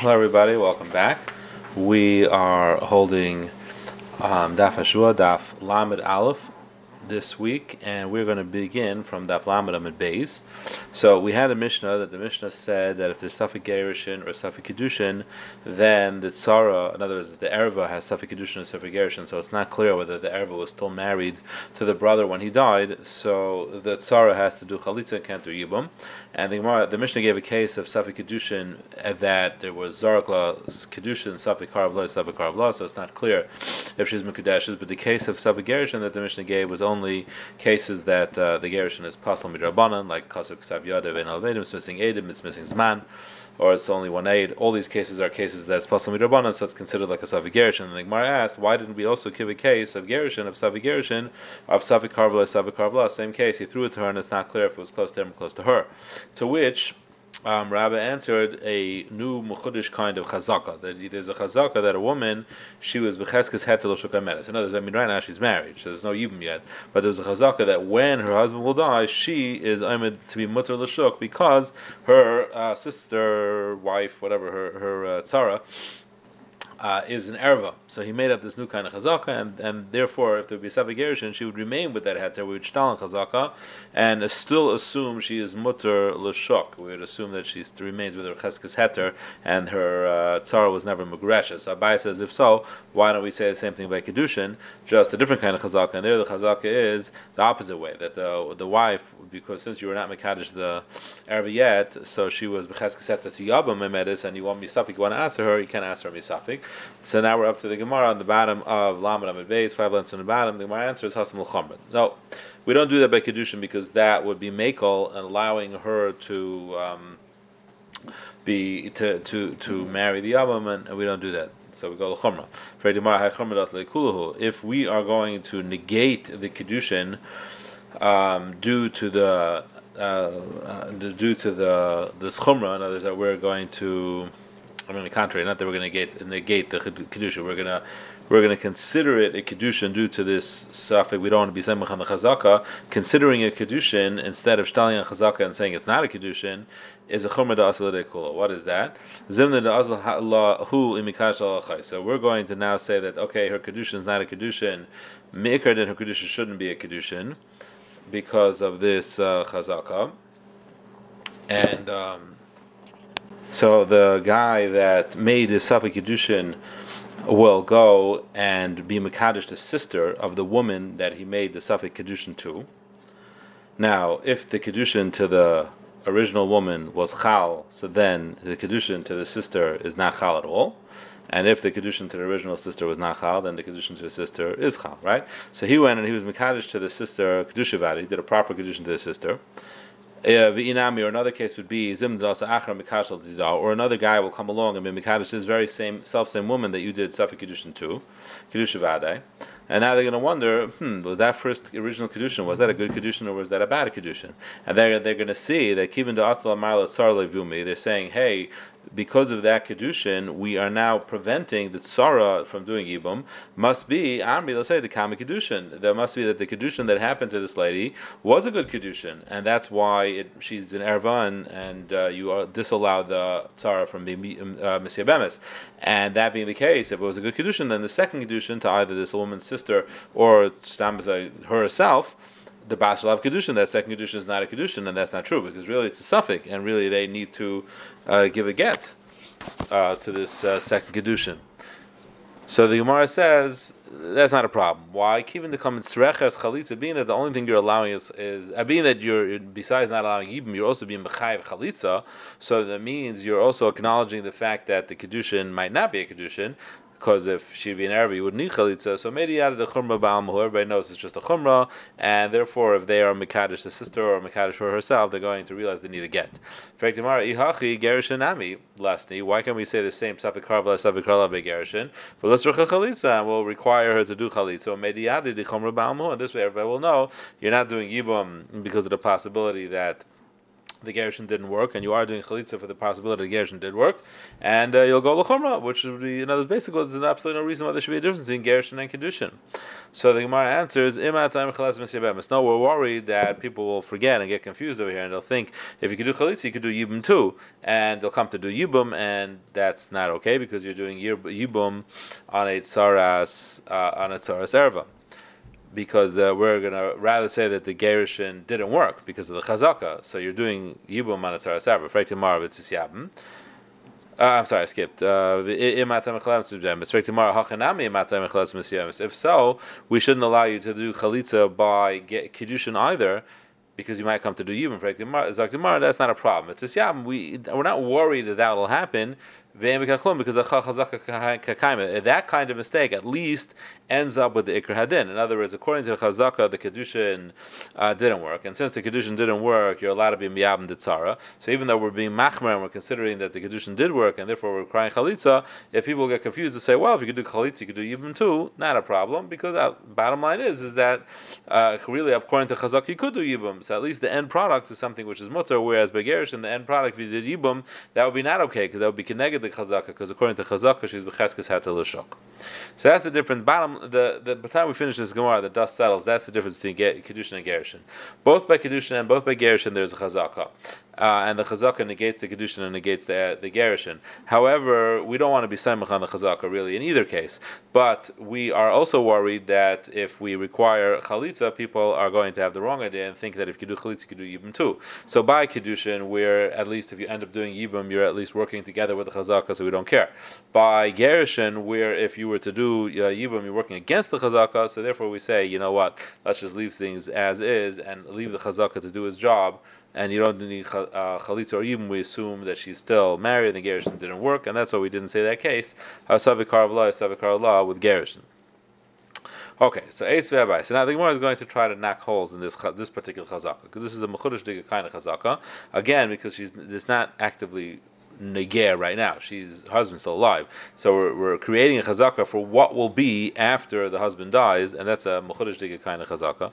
Hello, everybody. Welcome back. We are holding um, Daf Hashua, Daf Lamed Aleph, this week, and we're going to begin from Daf Lamed Amid Beis. So we had a Mishnah that the Mishnah said that if there's Safik Gerushin or Safik Kedushin, then the Tzara, in other words, the Erva has Safik Kedushin and Safik Gerushin, so it's not clear whether the Erva was still married to the brother when he died, so the Tzara has to do Chalitza can't do Yibum. And the, Gemara, the Mishnah gave a case of Safik Kedushin that there was Zarakla Kedushin, Safik Karavla, Safik Karavla, so it's not clear if she's Mekudeshes, but the case of Safik Gerushin that the Mishnah gave was only cases that uh, the Gerushin is Pasal Midrabanan, like Kasuk Ksav Yadev and Alvedim, it's missing Edim, it's missing Zman, or it's only one aid. All these cases are cases that's Pasal Midrabanan, so it's considered like a Safik Gerushin. And the Gemara asked, why didn't we also give a case of Gerushin, of Safik Gerushin, of Safik Karavla, Safik Karavla? Same case, he threw it to her and it's not clear if it was close to him or close to her. To which um, Rabbi answered a new Mukhudish kind of chazaka. That there's a chazaka that a woman, she was becheskes hetel shukameres. In other words, I mean, right now she's married, so there's no yibum yet. But there's a chazaka that when her husband will die, she is aimed to be mutter l'shuk because her uh, sister, wife, whatever, her her uh, tzara, uh, is an erva. So he made up this new kind of chazaka, and, and therefore, if there would be a Gerishin, she would remain with that heter, we would stal chazaka, and still assume she is mutter l'shok. We would assume that she remains with her cheskes heter, and her uh, tzara was never mugresha. So Abai says, if so, why don't we say the same thing by kedushin, just a different kind of chazaka? And there, the chazaka is the opposite way that the the wife, because since you were not mekadosh the erva yet, so she was becheskes heter to yabam and you want misafik, you want to answer her, you can't answer her misafik. So now we're up to the Gemara on the bottom of Lamed Amid Beis, five lengths on the bottom. The Gemara answer is Hasam al No, we don't do that by Kedushin because that would be Makel and allowing her to um, be to, to, to marry the Yabam, and we don't do that. So we go to Chumrah. If we are going to negate the Kedushin um, due to the uh, uh, due to the this Chumrah, in other words, that we're going to I mean, the contrary, not that we're going to negate the kedusha. We're going to we're going to consider it a kedushin due to this suffix. We don't want to be saying on the chazaka. Considering a kedushin instead of shtali on chazaka and saying it's not a kedushin is a chumra da. What is that? Zimna da hu imikash So we're going to now say that okay, her kedushin is not a kedushin. Mikar that her kedushin shouldn't be a kedushin because of this uh, chazaka. And um, so the guy that made the Safik Kedushin will go and be Makadish, the sister of the woman that he made the Safik Kedushin to. Now, if the Kedushin to the original woman was Chal, so then the Kedushin to the sister is not Chal at all. And if the Kedushin to the original sister was not Chal, then the Kedushin to the sister is Chal, right? So he went and he was Makadish to the sister Kedushivad, he did a proper Kedushin to the sister. V'inami, or another case would be Zim or another guy will come along and be Mikadosh this very same self same woman that you did Safik Kedushin to, Kedusha and now they're going to wonder, hmm, was that first original kedushin was that a good kedushin or was that a bad kedushin? And they're they're going to see that even to Atzal Marla Sarle Vumi, they're saying, hey, because of that kedushin, we are now preventing the tzara from doing ibum. Must be amri. Let's say the kama kedushin. There must be that the kedushin that happened to this lady was a good kedushin, and that's why it, she's an ervan, and uh, you are, disallow the tzara from being uh, bemes. And that being the case, if it was a good kedushin, then the second kedushin to either this woman's sister or herself the Bashal Kedushin, that second Kedushin is not a Kedushin, and that's not true, because really it's a suffix, and really they need to uh, give a get uh, to this uh, second Kedushin. So the Gemara says that's not a problem. Why? Keeping the comment Sreches Chalitza, being that the only thing you're allowing is, is uh, being that you're, besides not allowing Yibim, you're also being Mechayiv Chalitza, so that means you're also acknowledging the fact that the Kedushin might not be a Kedushin, because if she'd be an Arab, you would need chalitza. So maybe he added the chumrah ba'al who everybody knows it's just a chumrah, and therefore if they are mekadosh the sister or mekadosh for herself, they're going to realize they need a get. lastly. Why can't we say the same safik karvala safik begerishin? But let's chalitza, and we'll require her to do chalitza. Added the chumrah ba'al and this way everybody will know you're not doing yibum because of the possibility that the gerushin didn't work, and you are doing chalitza for the possibility the gerushin did work, and uh, you'll go lechumra, which would be, you know, basically there's absolutely no reason why there should be a difference between gerushin and kedushin. So the Gemara answers, No, we're worried that people will forget and get confused over here, and they'll think if you could do chalitza, you could do yibum too, and they'll come to do yibum, and that's not okay because you're doing yibum on a tsaras uh, on a tsaras erva because the, we're going to rather say that the Gerishin didn't work because of the Chazaka. So you're doing Yibum Manatzara Sabra, Frekti Mar Vitzisyaben. Uh, I'm sorry, I skipped. Uh, if so, we shouldn't allow you to do chalitza by get kiddushin either, because you might come to do yibum. That's not a problem. It's a We we're not worried that that will happen because that kind of mistake at least ends up with the ikr hadin. In other words, according to the chazaka, the kedushin uh, didn't work, and since the kedushin didn't work, you're allowed to be miyabim ditzara. So even though we're being machmer and we're considering that the kedushin did work, and therefore we're crying chalitza, if people get confused to say, well, if you could do chalitza, you could do yibum too, not a problem, because uh, bottom line is is that uh, really according to chazaka you could do yibum. So at least the end product is something which is mutter, whereas begerish in the end product if you did yibum, that would be not okay because that would be connected the chazaka because according to chazaka she's becheskes had. So that's the difference. bottom. The, the by the time we finish this gemara, the dust settles. That's the difference between kedushin and gerushin. Both by kedushin and both by gerushin, there's a chazaka uh, and the chazaka negates the kedushin and negates the the gerushin. However, we don't want to be semach on the chazaka really in either case. But we are also worried that if we require chalitza, people are going to have the wrong idea and think that if you do chalitza, you do yibum too. So by kedushin, where at least if you end up doing yibum, you're at least working together with the chazaka, so we don't care. By gerushin, where if you were to do uh, yibum, you're working against the chazaka, so therefore we say, you know what, let's just leave things as is and leave the chazaka to do his job and you don't need uh, chalitza or even we assume that she's still married and the gerushin didn't work, and that's why we didn't say that case. Savikar law, Savikar law with gerushin. Okay, so Ace. So now the Gemara is going to try to knock holes in this this particular chazaka because this is a mechudesh diga kind of chazaka. Again, because she's it's not actively neger right now. She's her husband's still alive, so we're, we're creating a chazaka for what will be after the husband dies, and that's a mechudesh diga kind of chazaka.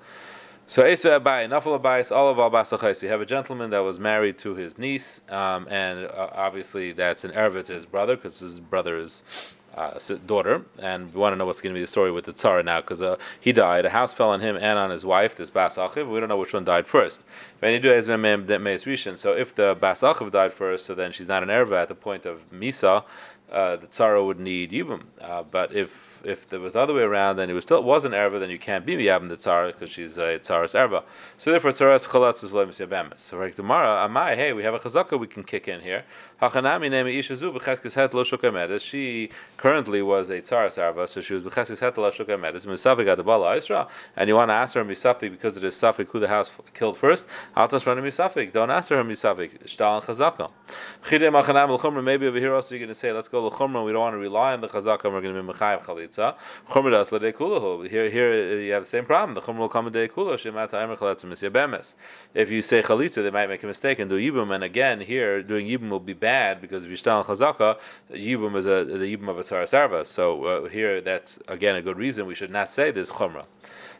So Esau Abai, Nafal Abai, of Al You have a gentleman that was married to his niece, um, and uh, obviously that's an Erev to his brother because his brother's uh, daughter. And we want to know what's going to be the story with the Tsara now because uh, he died. A house fell on him and on his wife, this Bas Achiv. We don't know which one died first. So if the Bas Achiv died first, so then she's not an Erev at the point of Misa, uh, the Tsara would need Yibum. Uh, but if if there was the other way around, then it was still wasn't erva, then you can't be miyabim the tzara because she's a tzaras erva. So therefore, tzaras chalatz is v'loim miyabemes. So for tomorrow, amai, hey, we have a chazaka we can kick in here. Hachanami name ishazu b'cheskes het lo shukamedes. She currently was a tzaras erva, so she was b'cheskes het lo shukamedes. Misafik at the bala Isra, and you want to ask her misafik because it is safik who the house killed first. Altas running misafik. Don't ask her misafik. Shtal and chazaka. Chidem hachanam l'chumra. Maybe over here also you're going to say, let's go l'chumra. We don't want to rely on the chazaka. We're going to be mechayev chalitza. Kulahu. Here, here you have the same problem. The chumra will come a day kulahu. Shemata emer chalatzim misyabemes. If you say chalitza, they might make a mistake and do yibum. And again, here doing yibum will be bad because if you shtal chazaka, yibum is a the yibum of a sarva. So uh, here, that's again a good reason we should not say this chumra.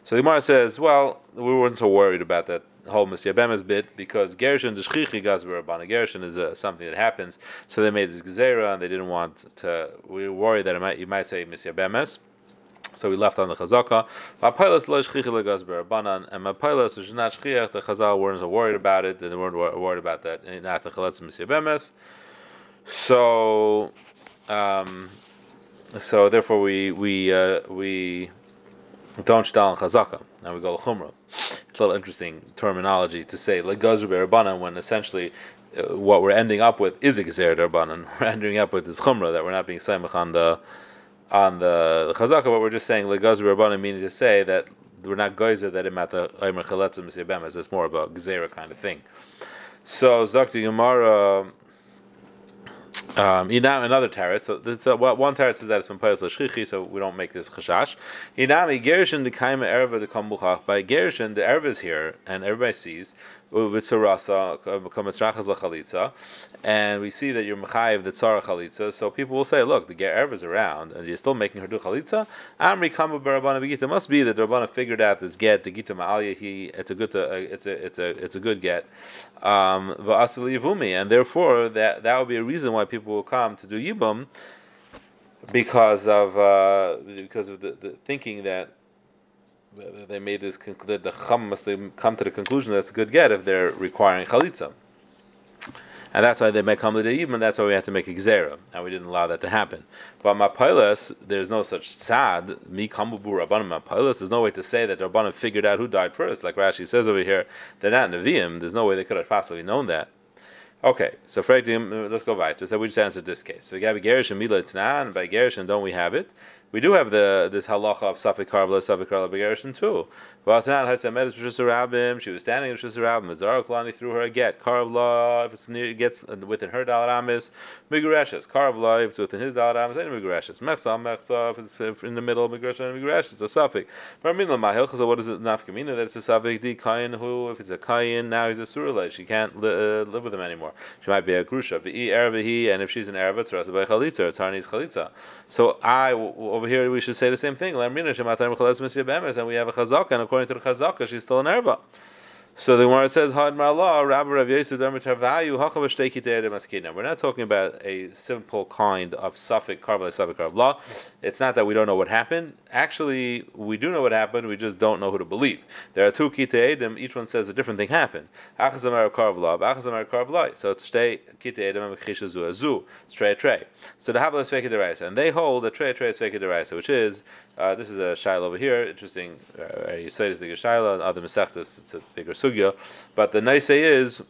So the Gemara says, well, we weren't so worried about that whole Misyabemes bit because Gershon Deshchichi Gazber Rabban Gershon is uh, something that happens. So they made this Gezerah and they didn't want to. We worried that it might, you might say Misyabemes. So we left on the chazaka. Mapilas lo shchichi legazber banan, and mapilas which is not shchiach. The chazal weren't worried about it, and they weren't worried about that. Not the chaletz misyabemes. So, um, so therefore we we uh, we don't shtal chazaka. Now we go to chumrah. It's a little interesting terminology to say legazber berabanan when essentially uh, what we're ending up with is a gezer. We're ending up with is chumrah that we're not being samech on the on the, chazaka, but we're just saying legaz rabbanim, meaning to say that we're not geyser that imata aimer chaletzim. It's more about a gezerah kind of thing. So zakti gemara. Um, Inam another tarot. So that's uh, well, one tarot says that it's Mampayas Lashchichi, so we don't make this chashash. Inami Gerishin the Kaima Erva the Kambuchach. By Gerishin, the Erva is here, and everybody sees. And we see that you're mechayiv the tzara chalitza. So people will say, look, the ger is around, and you're still making her do chalitza. Amri kamu barabana begita. Must be that the Rabbana figured out this get the gita ma'alya. He it's a good uh, it's a it's a it's a good get. Um, and therefore that that would be a reason why people will come to do yibum because of uh, because of the, the thinking that they made this that the chum must come to the conclusion that it's a good get if they're requiring chalitza. And that's why they may come to even. That's why we had to make a gzera, and we didn't allow that to happen. But mapilas, there's no such sad mi kamubu rabbanim mapilas. There's no way to say that the rabbanim figured out who died first, like Rashi says over here. They're not neviim. There's no way they could have possibly known that. Okay, so let's go back. So we just answered this case. We got Gerish and Mila and by Gerish and don't we have it? We do have the this halacha of Safik Karvla, Safik Karvla Begerishon too. She was standing in Rishus Rabbim. Zara Klani threw her a get. Karvla, if it's near, gets within her Dalat Amis, Migureshes. Karvla, if it's within his Dalat Amis, and Migureshes. Mechsa, Mechsa, if it's in the middle of Miguresh and Miguresh, it's a Safik. Barminla Mahil, so what is it, Nafkamina, that it's a Safik, Di Kayin, who, if it's a Kayin, now he's a Suralay. She can't li- uh, live with him anymore. She might be a Grusha. V'i Ervahi, and if she's an Erva, it's Rasa by Chalitza, it's Harni's Chalitza. So I, over here we should say the same thing. And we have a chazaka, and according to the chazaka, she's still an erba. So the Gemara says, "Had Marla, Rabbi Rav Yosef value We're not talking about a simple kind of suffix karva suffix law. It's not that we don't know what happened. Actually, we do know what happened. We just don't know who to believe. There are two kitei edim. Each one says a different thing happened. Karvla, karvla. So it's kitei edim and zu azu. Tray. So the habla is fekid and they hold a tray is fekid which is uh, this is a shaila over here. Interesting. Uh, you say is a shaila. Other mesechtas, it's a bigger sugya. But the nice is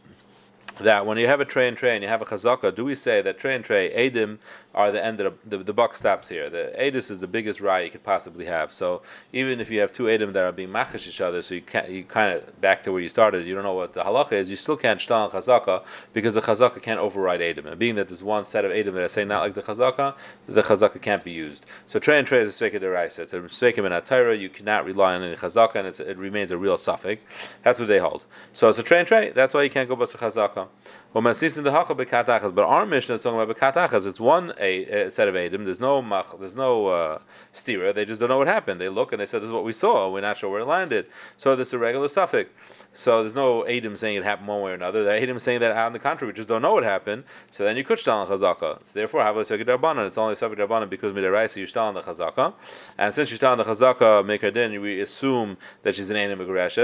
that when you have a tray and tray and you have a chazaka, do we say that tray and tray, edim, are the end of the, the, buck stops here? The edis is the biggest rye you could possibly have. So even if you have two edim that are being machish each other, so you can't, you kind of back to where you started, you don't know what the halacha is, you still can't shtal chazaka because the chazaka can't override edim. And being that there's one set of edim that are saying not like the chazaka, the chazaka can't be used. So tray and tray is a sveka deraisa. It's a sveka in You cannot rely on any chazaka, and it remains a real suffix. That's what they hold. So it's a tray and tray. That's why you can't go bust chazaka. But our mission is talking about bekatachas. It's one a, a, set of edim. There's no mach, there's no uh, stira. They just don't know what happened. They look and they said, "This is what we saw. We're not sure where it landed." So this is a regular suffix. So there's no edim saying it happened one way or another. The edim saying that on the contrary, we just don't know what happened. So then you could shtal chazaka. So therefore, have a darbanan. It's only second darbanan because midaraisa you shtal on the chazaka, and since you shtal on the chazaka, make her din. We assume that she's an enim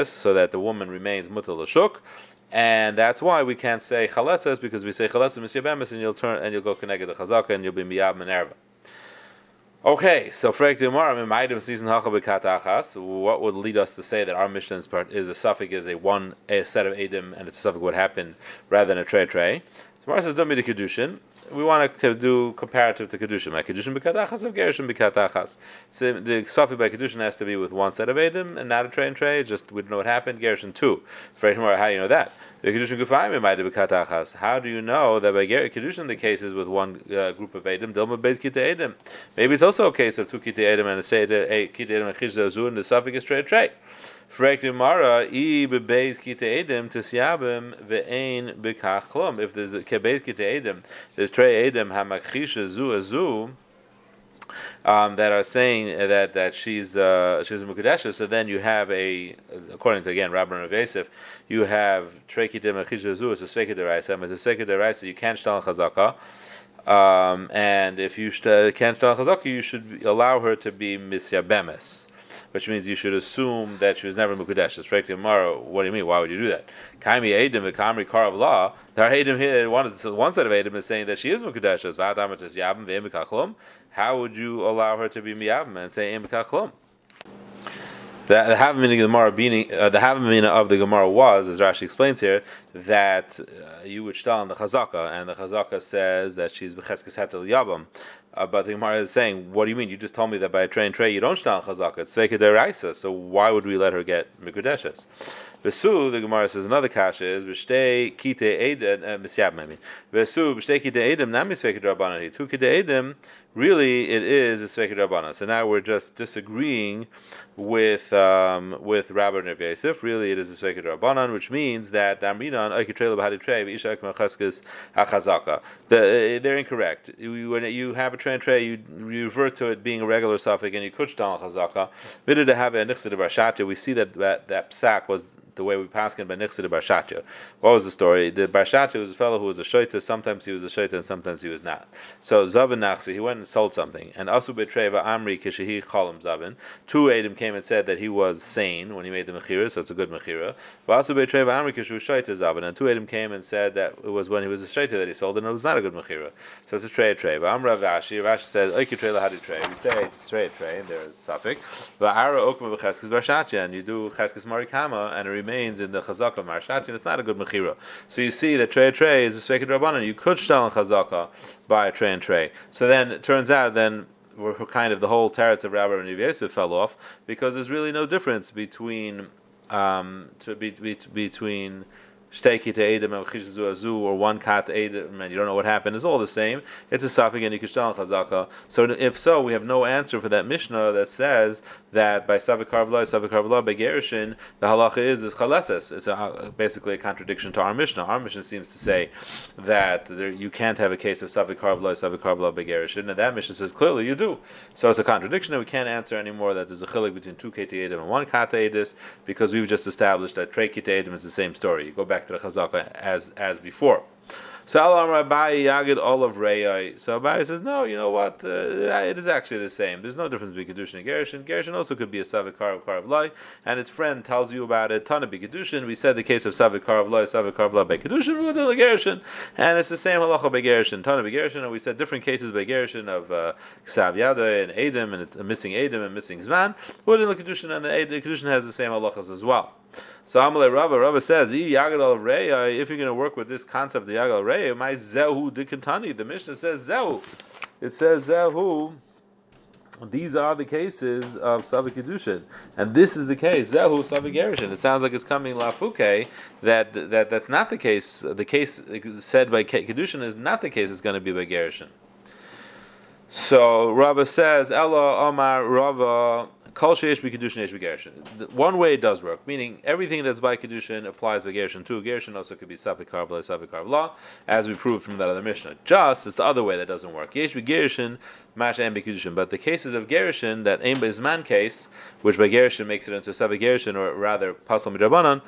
so that the woman remains mutal lashuk and that's why we can't say chaletzes because we say chaletzes misyabemis and you'll turn and you'll go connected the chazaka and you'll be miyab minerva. Okay, so Frek Demar, in item season what would lead us to say that our Mishnah's part is the suffix is a one a set of Adim and it's suffix what happened rather than a tray tray. Tomorrow says don't be the Kedushin we want to do comparative to kedushin. My kedushin bekatachas of gerushin bekatachas. So the sofi by kedushin has to be with one set of edim and not a tray and tray. Just we don't know what happened. Gerushin two. For how do you know that? The kedushin gufayim might bekatachas. How do you know that by kedushin the case is with one uh, group of edim? Dilma beit kita edim. Maybe it's also a case of two kita edim and a say kita edim and chizda and the suffix is tray and tray. If there's kebeis kite edim, there's trey edim hamakhisha zu azu. Um, that are saying that that she's uh, she's a mukadesha. So then you have a, according to again Rabbi Rav you have trekidim achisha zu. It's a sveka deraisa. It's a sveka deraisa. You can't shtal chazaka. Um, and if you can't shtal chazaka, you should allow her to be misyabemes which means you should assume that she was never Mukadesh. It's Frek tomorrow. What do you mean? Why would you do that? Kaimi Edim, Kamri Kar of Law. There are Edim here. One, one set of Edim is saying that she is Mukadesh. How would you allow her to be Miyabim and say Emikachlum? The, the being, uh, of the Gemara was, as Rashi explains here, that uh, you would shtal on the Chazaka, and the Chazaka says that she's becheskes hetel yabam. Uh, but the Gemara is saying, what do you mean? You just told me that by a train tray you don't shtal Chazaka. It's sveka deraisa. So why would we let her get mikudeshes? Vesu, the Gemara says another kasha is v'shtei kite edem uh, misyab I mean vesu v'shtei kite edem not misveka drabanan. Two kite edem really it is a drabanan. So now we're just disagreeing with um, with Rabbi Rav. Really, it is a Rabbanan, which means that Damrinan Oiketrela Bahadi Trey Isha Ekmachaskas Achazaka. They're incorrect. You, when you have a tray tray, you, you refer to it being a regular suffix, and you could shtal Chazaka. Bidder to have a Nichsid. We see that that, that psak was the way we pass in by Nichse de Barshatya. What was the story? The Barshatya was a fellow who was a shoita. Sometimes he was a shoita and sometimes he was not. So Zavin Nachsi, he went and sold something. And Asu Betreva Amri Kishahi Cholim Zavin. Two Adam came and said that he was sane when he made the Mechira, so it's a good Mechira. Asu Betreva Amri Kishu Shoita Zavin. And two Adam came and said that it was when he was a shoita that he sold and it was not a good Mechira. So it's a Trey Treva. Amra Vashi. Rashi says, Oiki Trey Lahadi Trey. We say it's Trey and there's suffix. Ara Okma Barshatya. And you do Cheskes Marikama, and remains in the Chazaka Marshati, and it's not a good Mechira. So you see that tray tray is a Svekid Rabbanan. You could shell on Chazaka by a tray and tray. So then it turns out then we're kind of the whole teretz of Rabbi and Yosef fell off because there's really no difference between um, to be, be, between shteki to Edom and Chishazu Azu, or one kat Edom, and you don't know what happened, is all the same. It's a suffix and Yikishtal Chazaka. So if so, we have no answer for that Mishnah that says that by Savik Karvla, Savik Karvla, by Gerishin, the halacha is, is Chaleses. It's a, uh, basically a contradiction to our Mishnah. Our Mishnah seems to say that there, you can't have a case of Savik Karvla, Savik Karvla, by Gerishin, and that Mishnah says clearly you do. So it's a contradiction, and we can't answer anymore that there's a chilik between two Kete Edom and one Kata Edis, because we've just established that Trey Kete Edom is the same story. You go back the chazaka as as before. So Alam Rabbi Yagid Olav Rei. So Abai says, no, you know what? Uh, it is actually the same. There's no difference between Kedushin and Gerushin. Gerushin also could be a Savikar of Karav Loi, and its friend tells you about it. Tana be Kedushin. We said the case of Savikar of Loi, Savikar of Loi by Kedushin, the Gerushin, and it's the same halacha by Gerushin. Tana be Gerushin, and we said different cases by Gerushin of uh, Ksav Yada and Adam, and uh, missing Adam and missing Zman. The Kedushin, and the Kedushin has the same halachas as well. So Amalei Rava, Rava says, if you're going to work with this concept of Yagal Rei, my Zehu Dikantani, the Mishnah says Zehu. It says Zehu. These are the cases of Savik Kedushin, and this is the case Zehu Savik Gerushin. It sounds like it's coming Lafuke that that that's not the case. The case said by Kedushin is not the case. It's going to be by Gerushin. So Rava says, Ella Omar Rava Kol sheish b'kedushin yesh b'gerushin. One way it does work, meaning everything that's by kedushin applies by gerushin too. Gerushin also could be safik karvla, as we proved from that other mishnah. Just it's the other way that doesn't work. Yesh b'gerushin mash and b'kedushin. But the cases of gerushin, that aim man case, which by gerushin makes it into safik gerushin, or rather pasal midrabanan,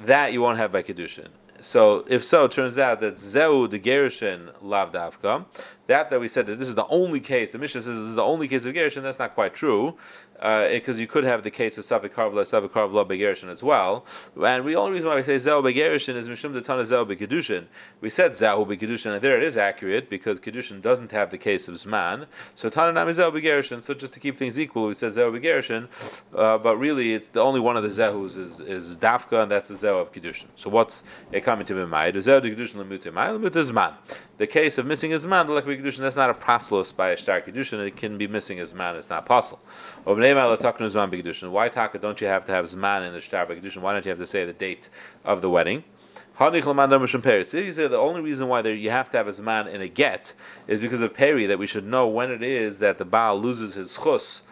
that you won't have by kedushin. So if so, it turns out that Zeu the Gerushin lav davka. That that we said that this is the only case. The Mishnah says this is the only case of Gerushin. That's not quite true because uh, you could have the case of Safik Karvla, Safik Karvla Begerishin as well. And the only reason why we say Zeh Begerishin is Mishum Detana Zeh Bekedushin. We said Zeh Bekedushin, and there it is accurate because Kedushin doesn't have the case of Zman. So Tananam is Zeh Begerishin. So just to keep things equal, we said Zeh Begerishin, uh, but really it's the only one of the Zehus is, is Dafka, and that's the Zeh of Kedushin. So what's a coming to B'mayid? Zeh Kedushin Lemut Lemut Zman. The case of missing his man, like Kedushin, that's not a praslus by a star Kedushin. It can be missing his man. It's not possible. Why taka don't you have to have zman in the shtar b'kedushin? Why don't you have to say the date of the wedding? If you say the only reason why there you have to have a zman in a get is because of peri, that we should know when it is that the baal loses his chus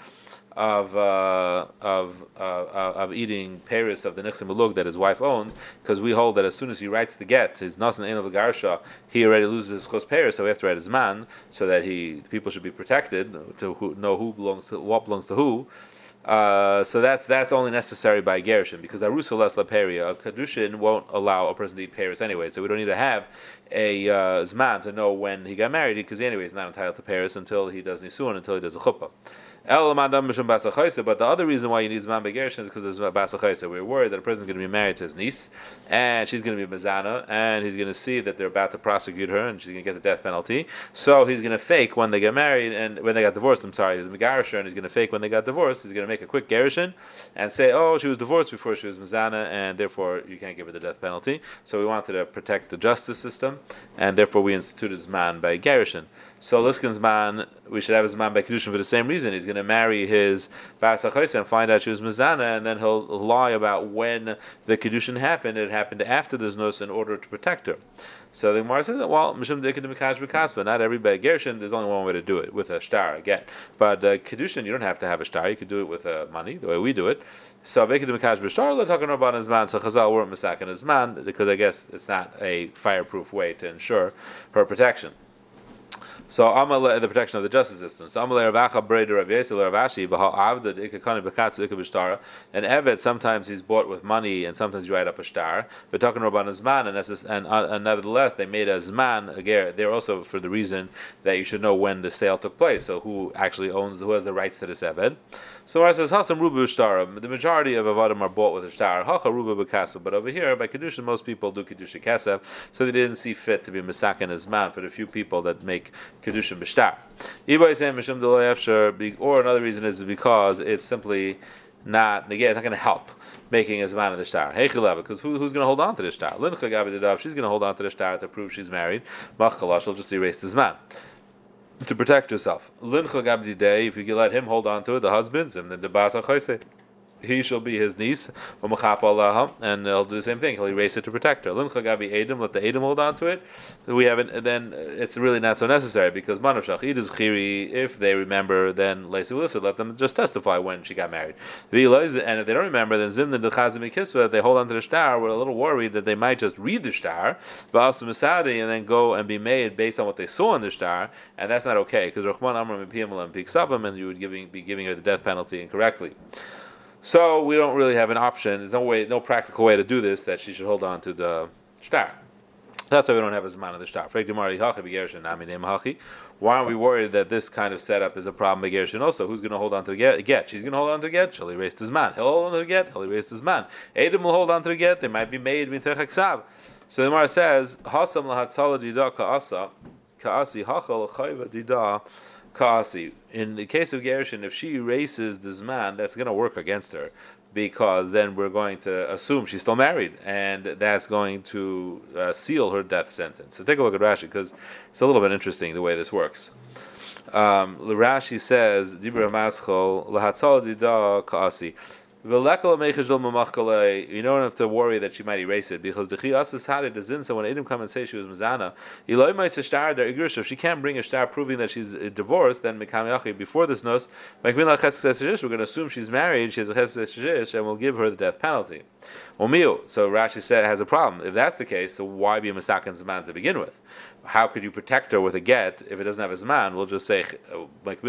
of uh, of uh, of eating Paris of the Nixim Belug that his wife owns, because we hold that as soon as he writes the get, his Nasan Ein of Garsha, he already loses his Chos Paris, so we have to write his man, so that he people should be protected to who, know who belongs to what belongs to who. Uh, so that's that's only necessary by Gershon because Arusa Les Laperia, Kedushin won't allow a person to eat Paris anyway. So we don't need to have a uh, Zman to know when he got married because anyway he's not entitled to Paris until he does Nisun, until he does a chuppah. But the other reason why you need Zman Begerishin is because of Basachaisa. We're worried that a person is going to be married to his niece, and she's going to be Mazana, and he's going to see that they're about to prosecute her, and she's going to get the death penalty. So he's going to fake when they get married, and when they got divorced, I'm sorry, he's Megarisher, and he's going to fake when they got divorced. He's going to make a quick Gerishin and say, oh, she was divorced before she was Mazana, and therefore you can't give her the death penalty. So we wanted to protect the justice system, and therefore we instituted Zman by Gerishin. So Liskin's man, we should have his man by kedushin for the same reason. He's going to marry his bas and find out she was mizana, and then he'll lie about when the kedushin happened. It happened after the znus in order to protect her. So the Gemara says, well, mishum mikash not every gershon. There's only one way to do it with a star again. But uh, kedushin, you don't have to have a star. You could do it with uh, money, the way we do it. So vekedim mikash b'shtar, they're talking about his man. So Chazal weren't misakin his man because I guess it's not a fireproof way to ensure her protection. So Amal the protection of the justice system. So Amal Ravacha Breder Rav Yisrael Rav Ashi Baha Avdad Ikakani Bekatz Ikabishtara. And Evet sometimes he's bought with money and sometimes you write up a star. But talking about Zman and uh, and nevertheless they made a Zman again. They're also for the reason that you should know when the sale took place. So who actually owns who has the rights to this Evet. So it says Hasam Rubu Shtara. The majority of Avadim are bought with a star. Hacha Rubu Bekasef. But over here by Kedusha most people do Kedusha Kesef. So they didn't see fit to be Masakin Zman for the few people that make kedushin b'shtar. Or another reason is because it's simply not it's not going to help making a zman of the star. Because who, who's going to hold on to the star? Lincha gabi she's going to hold on to the star to prove she's married. Machkala, she'll just erase the zman to protect yourself. If you let him hold on to it, the husband's and then the basa he shall be his niece, and he'll do the same thing. He'll erase it to protect her. Let the Adam hold on to it. We haven't. Then it's really not so necessary because manav shachid is chiri. If they remember, then leisi let them just testify when she got married. And if they don't remember, then zim the kisva. They hold on to the star. We're a little worried that they might just read the star, and then go and be made based on what they saw in the star, and that's not okay because Rahman Amram and and you would giving, be giving her the death penalty incorrectly. So we don't really have an option. There's no way, no practical way to do this that she should hold on to the star. That's why we don't have a zman of the star. Why aren't we worried that this kind of setup is a problem Begershin also? Who's going to hold on to the get? She's going to hold on to the get. She'll erase his man. He'll hold on to the get. He'll erase his man. Adam will hold on to the get. They might be made So the Gemara says, Hasam lahatzala dida ka'asa, ka'asi hachal chayva dida Kasi. In the case of Gershon, if she erases this man, that's going to work against her because then we're going to assume she's still married, and that's going to uh, seal her death sentence. So take a look at Rashi because it's a little bit interesting the way this works. Um, Rashi says, "Dibra maschol lahatzal dida kasi." You don't have to worry that she might erase it because the chiyas had it as in. So when Adam come and say she was mizana, if she can't bring a star proving that she's uh, divorced, then before this nos, we're going to assume she's married. She has a ches and we'll give her the death penalty. So Rashi said has a problem. If that's the case, so why be a masakin zaman to begin with? How could you protect her with a get if it doesn't have a zman? We'll just say uh, like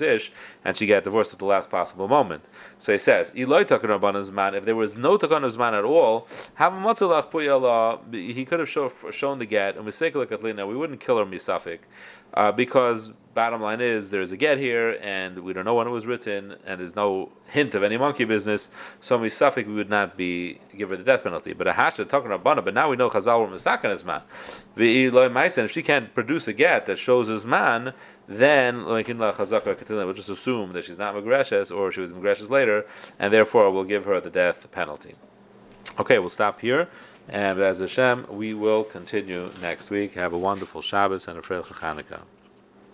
ish, and she get divorced at the last possible moment. So he says, Eloi zman. If there was no takan zman at all, have a He could have show, shown the get, and we say we wouldn't kill her misafik, uh, because bottom line is there's a get here, and we don't know when it was written, and there's no hint of any monkey business. So misafik we would not be give her the death penalty. But a hash talking about but now we know chazal were misakan is man. If she can't produce a get that shows his man, then we'll just assume that she's not Magreshes or she was Magreshes later, and therefore we'll give her the death penalty. Okay, we'll stop here. And as Hashem, we will continue next week. Have a wonderful Shabbos and a Freilich Chanukah.